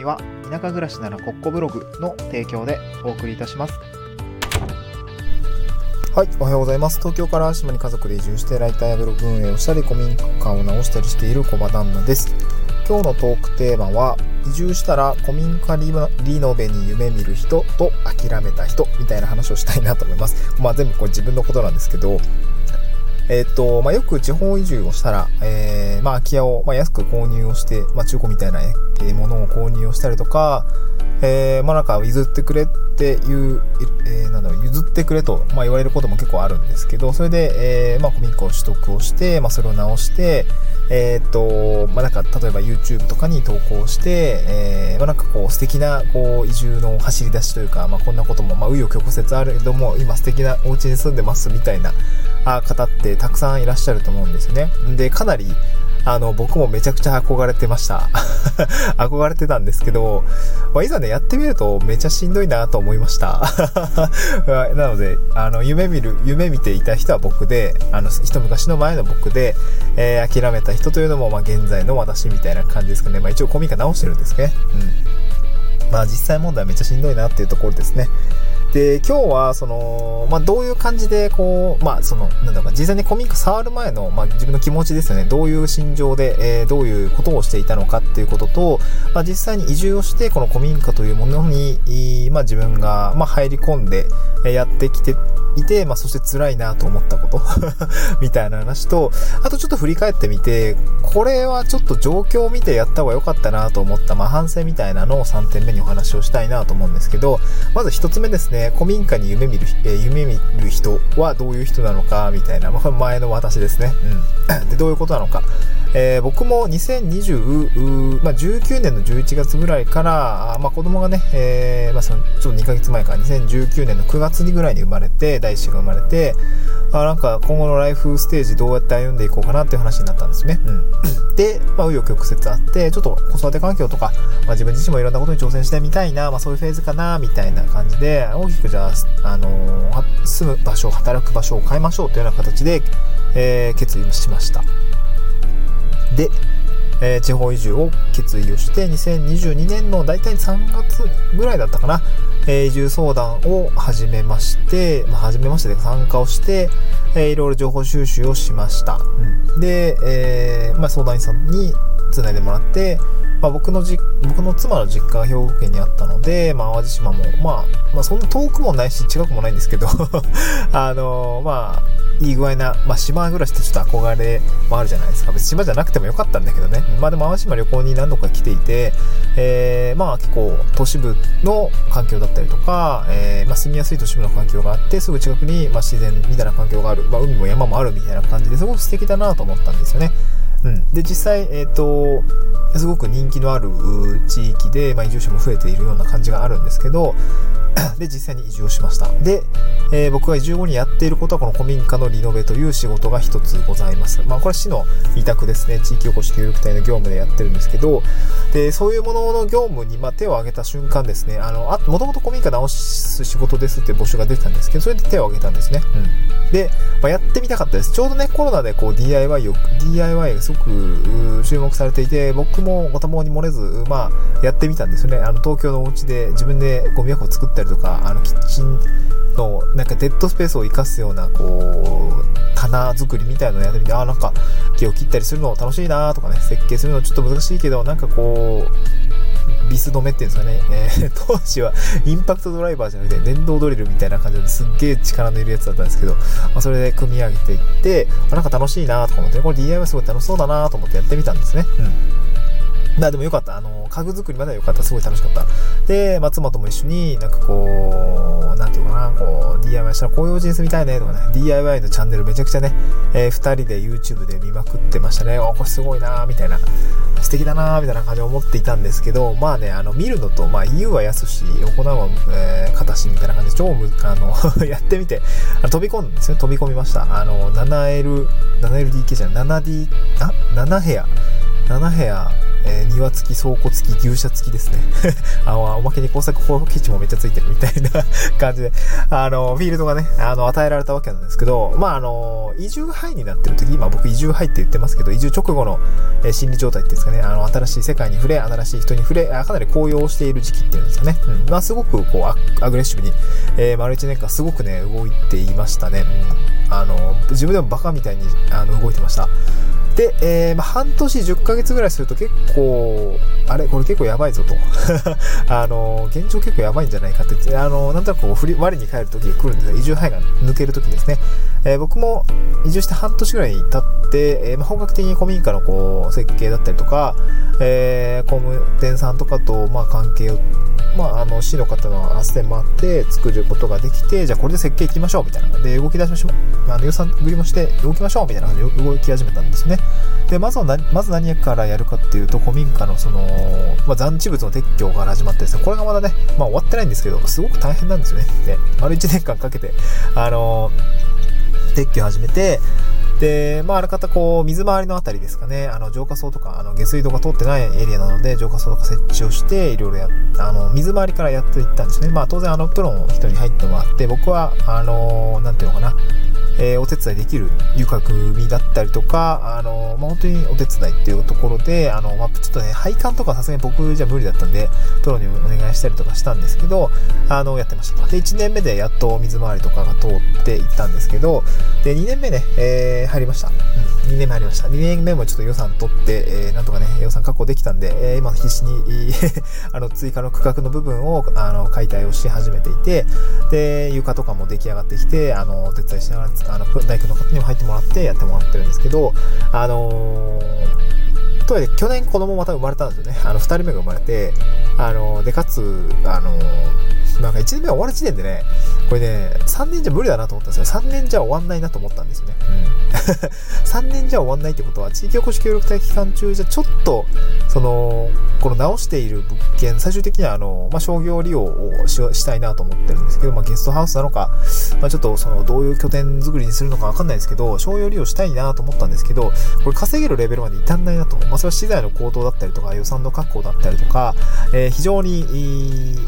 組は田舎暮らしならコッコブログの提供でお送りいたしますはい、おはようございます。東京から島に家族で移住してライターやブログ運営をしたり、古民家を直したりしている小場旦那です。今日のトークテーマは、移住したら古民家リノベに夢見る人と諦めた人みたいな話をしたいなと思います。まあ全部これ自分のことなんですけど、えっ、と、まあ、よく地方移住をしたら、えー、まあ、空き家を、まあ、安く購入をして、まあ、中古みたいな、ものを購入をしたりとか、えー、まあ、なんか譲ってくれっていう、えー、なんだろう、譲ってくれと、まあ、言われることも結構あるんですけど、それで、えー、まあ、古民家を取得をして、まあ、それを直して、えー、っと、まあ、なんか、例えば YouTube とかに投稿して、えー、まあ、なんかこう、素敵な、こう、移住の走り出しというか、まあ、こんなことも、まあ、紆余曲折あるけども、今素敵なお家に住んでますみたいな、方ってたくさんいらっしゃると思うんですよね。で、かなり、あの、僕もめちゃくちゃ憧れてました。憧れてたんですけど、まあ、いざね、やってみるとめちゃしんどいなと思いました。なので、あの、夢見る、夢見ていた人は僕で、あの、一昔の前の僕で、えー、諦めた人というのも、まあ、現在の私みたいな感じですかね。まあ、一応コミカ直してるんですね。うん。まあ、実際問題はめっちゃしんどいなっていうところですね。で、今日は、その、まあ、どういう感じで、こう、まあ、その、なんだろうか、実際にコミック触る前の、まあ、自分の気持ちですよね。どういう心情で、えー、どういうことをしていたのかっていうことと、まあ、実際に移住をして、この古民家というものに、まあ、自分が、まあ、入り込んで、やってきていて、まあ、そして辛いなと思ったこと みたいな話と、あとちょっと振り返ってみて、これはちょっと状況を見てやった方が良かったなと思った、まあ、反省みたいなのを3点目にお話をしたいなと思うんですけど、まず1つ目ですね、古民家に夢見る、えー、夢見る人はどういう人なのか、みたいな、まあ、前の私ですね。うん。で、どういうことなのか。えー、僕も2020、まあ、19年の11月ぐらいから、まあ、子供がね、えー、まあ、その、ちょっと2ヶ月前から2019年の9月にぐらいに生まれて、第一子が生まれて、あなんか今後のライフステージどうやって歩んでいこうかなっていう話になったんですね。うん。で、まあ、紆余曲折あって、ちょっと子育て環境とか、まあ、自分自身もいろんなことに挑戦してみたいな、まあ、そういうフェーズかな、みたいな感じで、大きくじゃあ、あのー、住む場所、働く場所を変えましょうというような形で、えー、決意しました。で、えー、地方移住を決意をして2022年の大体3月ぐらいだったかな、えー、移住相談を始めまして、まあ、始めまして参加をして、えー、いろいろ情報収集をしました、うん、で、えーまあ、相談員さんにつないでもらってまあ、僕のじ僕の妻の実家が兵庫県にあったので、まあ、淡路島も、まあ、まあ、そんな遠くもないし、近くもないんですけど あのー、まあ、いい具合な、まあ、島暮らしってちょっと憧れもあるじゃないですか。別に島じゃなくてもよかったんだけどね。まあでも淡路島旅行に何度か来ていて、えー、まあ結構都市部の環境だったりとか、えー、まあ住みやすい都市部の環境があって、すぐ近くに、まあ自然みたいな環境がある、まあ海も山もあるみたいな感じですごく素敵だなと思ったんですよね。うん。で、実際、えっ、ー、と、すごく人気のある地域で、まあ、移住者も増えているような感じがあるんですけど、で、実際に移住をしました。で、えー、僕が移住後にやっていることは、この古民家のリノベという仕事が一つございます。まあ、これは市の委託ですね。地域おこし協力隊の業務でやってるんですけど、で、そういうものの業務に、まあ、手を挙げた瞬間ですね、あの、あ、もともと古民家直す仕事ですって募集が出てたんですけど、それで手を挙げたんですね。うん。で、まあ、やってみたかったです。ちょうどね、コロナでこう DIY を、DIY がすごく注目されていて、僕もご多忙に漏れず、まあ、やってみたんですよね。あの、東京のお家で自分でゴミ箱を作ったりとか、あの、キッチンの、なんかデッドスペースを活かすような、こう、棚作りみたいなのをやってみて、ああ、なんか木を切ったりするの楽しいなとかね、設計するのちょっと難しいけど、なんかこう、ビス止めっていうんですかね、えー、当時はインパクトドライバーじゃなくて電動ドリルみたいな感じですっげえ力のいるやつだったんですけど、まあ、それで組み上げていって、あなんか楽しいなとか思って、これ DIY すごい楽しそうだなと思ってやってみたんですね。うん。まあでもよかった。あの、家具作りまではよかった。すごい楽しかった。で、まあ、妻とも一緒になんかこう、なんていうかな、こう、DIY したらこういう人生みたいねとかね、DIY のチャンネルめちゃくちゃね、えー、二人で YouTube で見まくってましたね。お、これすごいなみたいな。素敵だなみたいな感じで思っていたんですけど、まあね、あの、見るのと、まあ、言うは安し、行うは、えー、形みたいな感じで、超む、あの やってみて、飛び込んだんですね。飛び込みました。あの、7L、7LDK じゃない、7D、あ ?7 部屋。7部屋えー、庭付き、倉庫付き、牛舎付きですね。あの、おまけに工作放棄地もめっちゃついてるみたいな感じで、あの、フィールドがね、あの、与えられたわけなんですけど、まあ、あの、移住範囲になってる時、今僕移住範囲って言ってますけど、移住直後の、えー、心理状態っていうんですかね、あの、新しい世界に触れ、新しい人に触れ、かなり高揚している時期っていうんですかね。うん。まあ、すごく、こう、アグレッシブに、えー、丸1年間すごくね、動いていましたね。うん。あの、自分でもバカみたいに、あの、動いてました。で、えー、まあ、半年10ヶ月ぐらいすると結構、あれこれ結構やばいぞと。あの、現状結構やばいんじゃないかって、あの、なんとなくこう、振り、我に帰る時が来るんですよ。移住範囲が抜ける時ですね。えー、僕も移住して半年ぐらい経って、えー、まあ、本格的に古民家のこう、設計だったりとか、えー、工務店さんとかと、まあ、関係をまあ、あの、市の方の斡旋もあって作ることができて、じゃあこれで設計行きましょうみたいな。で、動き出しましょう。あの、予算繰りもして動きましょうみたいな感じで動き始めたんですね。で、まずは、まず何からやるかっていうと、古民家のその、まあ、残地物の撤去から始まってですね、これがまだね、まあ終わってないんですけど、すごく大変なんですよね。で、丸1年間かけて、あの、撤去始めて、で、まあ、あらかたこう、水回りのあたりですかね、あの、浄化槽とか、あの、下水道が通ってないエリアなので、浄化槽とか設置をして、いろいろやあの、水回りからやっていったんですね。まあ、当然、あの、プロの人に入ってもらって、僕は、あの、なんていうのかな、えー、お手伝いできる床組だったりとか、あの、まあ、本当にお手伝いっていうところで、あの、まあ、ちょっとね、配管とかさすがに僕じゃ無理だったんで、プロにお願いしたりとかしたんですけど、あの、やってました。で、1年目でやっと水回りとかが通っていったんですけど、で、2年目ね、えー、入りました。うん、2年目入りました。2年目もちょっと予算取って、えー、なんとかね、予算確保できたんで、えー、今必死に、あの、追加の区画の部分を、あの、解体をし始めていて、で、床とかも出来上がってきて、あの、お手伝いしながらあの、大工の方にも入ってもらってやってもらってるんですけど、あのー、とはいえ去年子供また生まれたんですよね。あの、二人目が生まれて、あのー、で、かつ、あのー、なんか1年目終わる時点でね、これね、3年じゃ無理だなと思ったんですよ。3年じゃ終わんないなと思ったんですよね。うん。3年じゃ終わんないってことは、地域おこし協力隊期間中じゃちょっと、その、この直している物件、最終的にはあの、まあ、商業利用をしたいなと思ってるんですけど、まあ、ゲストハウスなのか、まあ、ちょっとその、どういう拠点作りにするのかわかんないですけど、商業利用したいなと思ったんですけど、これ稼げるレベルまで至んないなと。まあ、それは資材の高騰だったりとか、予算の確保だったりとか、えー、非常に、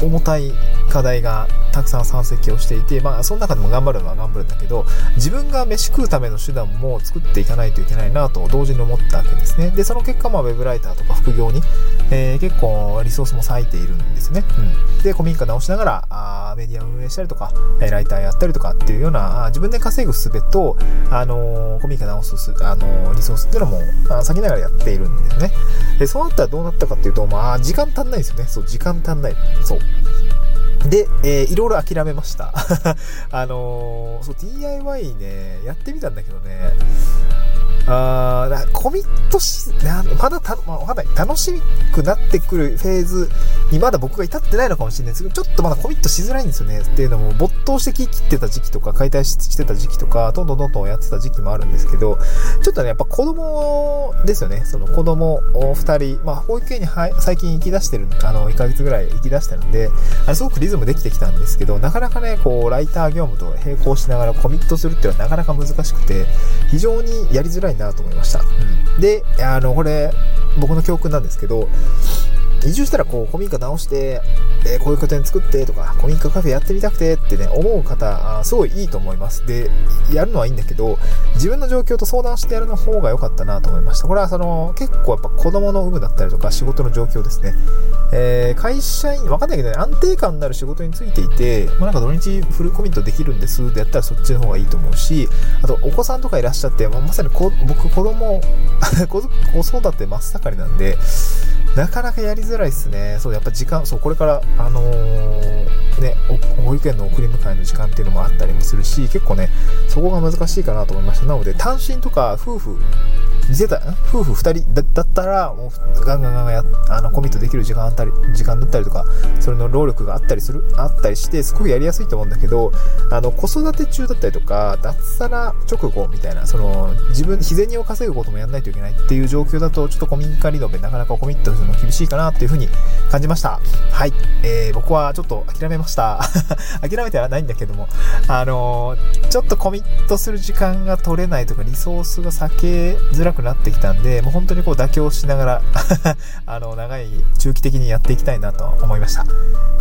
重たい課題がたくさん山積をしていて、まあ、その中でも頑張るのは頑張るんだけど、自分が飯食うための手段も作っていかないといけないなと同時に思ったわけですね。で、その結果、まあ、ウェブライターとか副業に、えー、結構リソースも割いているんですね。うん。で、古民家直しながら、メディアを運営したりとか、ライターやったりとかっていうような、自分で稼ぐ術と、あのー、古民家直すす、あのー、リソースっていうのも、あ先ながらやっているんですね。で、そうなったらどうなったかっていうと、まあ、時間足んないですよね。そう、時間足んない。そう。で、えー、いろいろ諦めました。あのー、そう、DIY ね、やってみたんだけどね、あーコミットしな、まだた、まあ、かんない。楽しくなってくるフェーズにまだ僕が至ってないのかもしれないですけど、ちょっとまだコミットしづらいんですよね。っていうのも、没頭して切ってた時期とか、解体してた時期とか、どんどんどんどんやってた時期もあるんですけど、ちょっとね、やっぱ子供ですよね。その子供二人、まあ、保育園に最近行き出してる、あの、1ヶ月ぐらい行き出してるんで、あれすごくリズムできてきたんですけど、なかなかね、こう、ライター業務と並行しながらコミットするっていうのはなかなか難しくて、非常にやりづらいなと思いました。うん、で、あの、これ、僕の教訓なんですけど、移住したらこう、古民家直して、えー、こういう拠点作ってとか、古民家カフェやってみたくてってね、思う方、あすごいいいと思います。で、やるのはいいんだけど、自分の状況と相談してやるの方が良かったなと思いました。これはその、結構やっぱ子供の有無だったりとか、仕事の状況ですね。えー、会社員、わかんないけどね、安定感のある仕事についていて、まあ、なんか土日フルコミットできるんですでやったらそっちの方がいいと思うし、あと、お子さんとかいらっしゃって、まあ、まさにこ僕、子供、子育て真っ盛りなんで、なかなかやりづらいっすね。そう、やっぱ時間、そう、これから、あのー、ね、保育園の送り迎えの時間っていうのもあったりもするし、結構ね、そこが難しいかなと思いました。なので、単身とか夫婦見せた、夫婦2人だったら、もうガンガンガンガンや、あの、コミットできる時間あったり、時間だったりとか、それの労力があったりする、あったりして、すごくやりやすいと思うんだけど、あの、子育て中だったりとか、脱サラ直後みたいな、その、自分、日銭を稼ぐこともやんないといけないっていう状況だと、ちょっと古民家リノベなかなかコミットするの厳しいかなっていうふうに感じました。はい。えー、僕はちょっと諦めました。諦めてはないんだけども、あのー、ちょっとコミットする時間が取れないとか、リソースが避けづらくくなってきたんで、もう本当にこう妥協しながら あの、長い、中期的にやっていきたいなと思いました。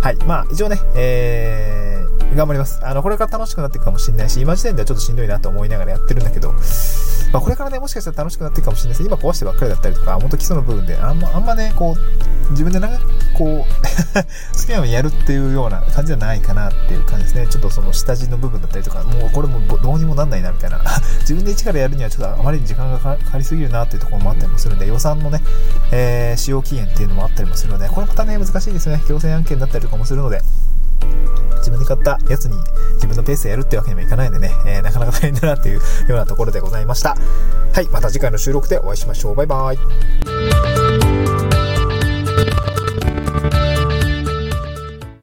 はい。まあ、一応ね、えー、頑張ります。あの、これから楽しくなっていくかもしれないし、今時点ではちょっとしんどいなと思いながらやってるんだけど、まあ、これからね、もしかしたら楽しくなっていくかもしれないです今壊してばっかりだったりとか、本当基礎の部分で、あんま、あんまね、こう、自分でなんか、こう 好きなようにやるっていうような感じじゃないかなっていう感じですね。ちょっとその下地の部分だったりとか、もうこれもどうにもなんないなみたいな。自分で一からやるにはちょっとあまりに時間がかかりすぎるなっていうところもあったりもするんで、予算のね、えー、使用期限っていうのもあったりもするので、これまたね、難しいですね。強制案件だったりとかもするので、自分で買ったやつに自分のペースでやるってわけにもいかないんでね、えー、なかなか大変だなっていうようなところでございました。はい、また次回の収録でお会いしましょう。バイバイ。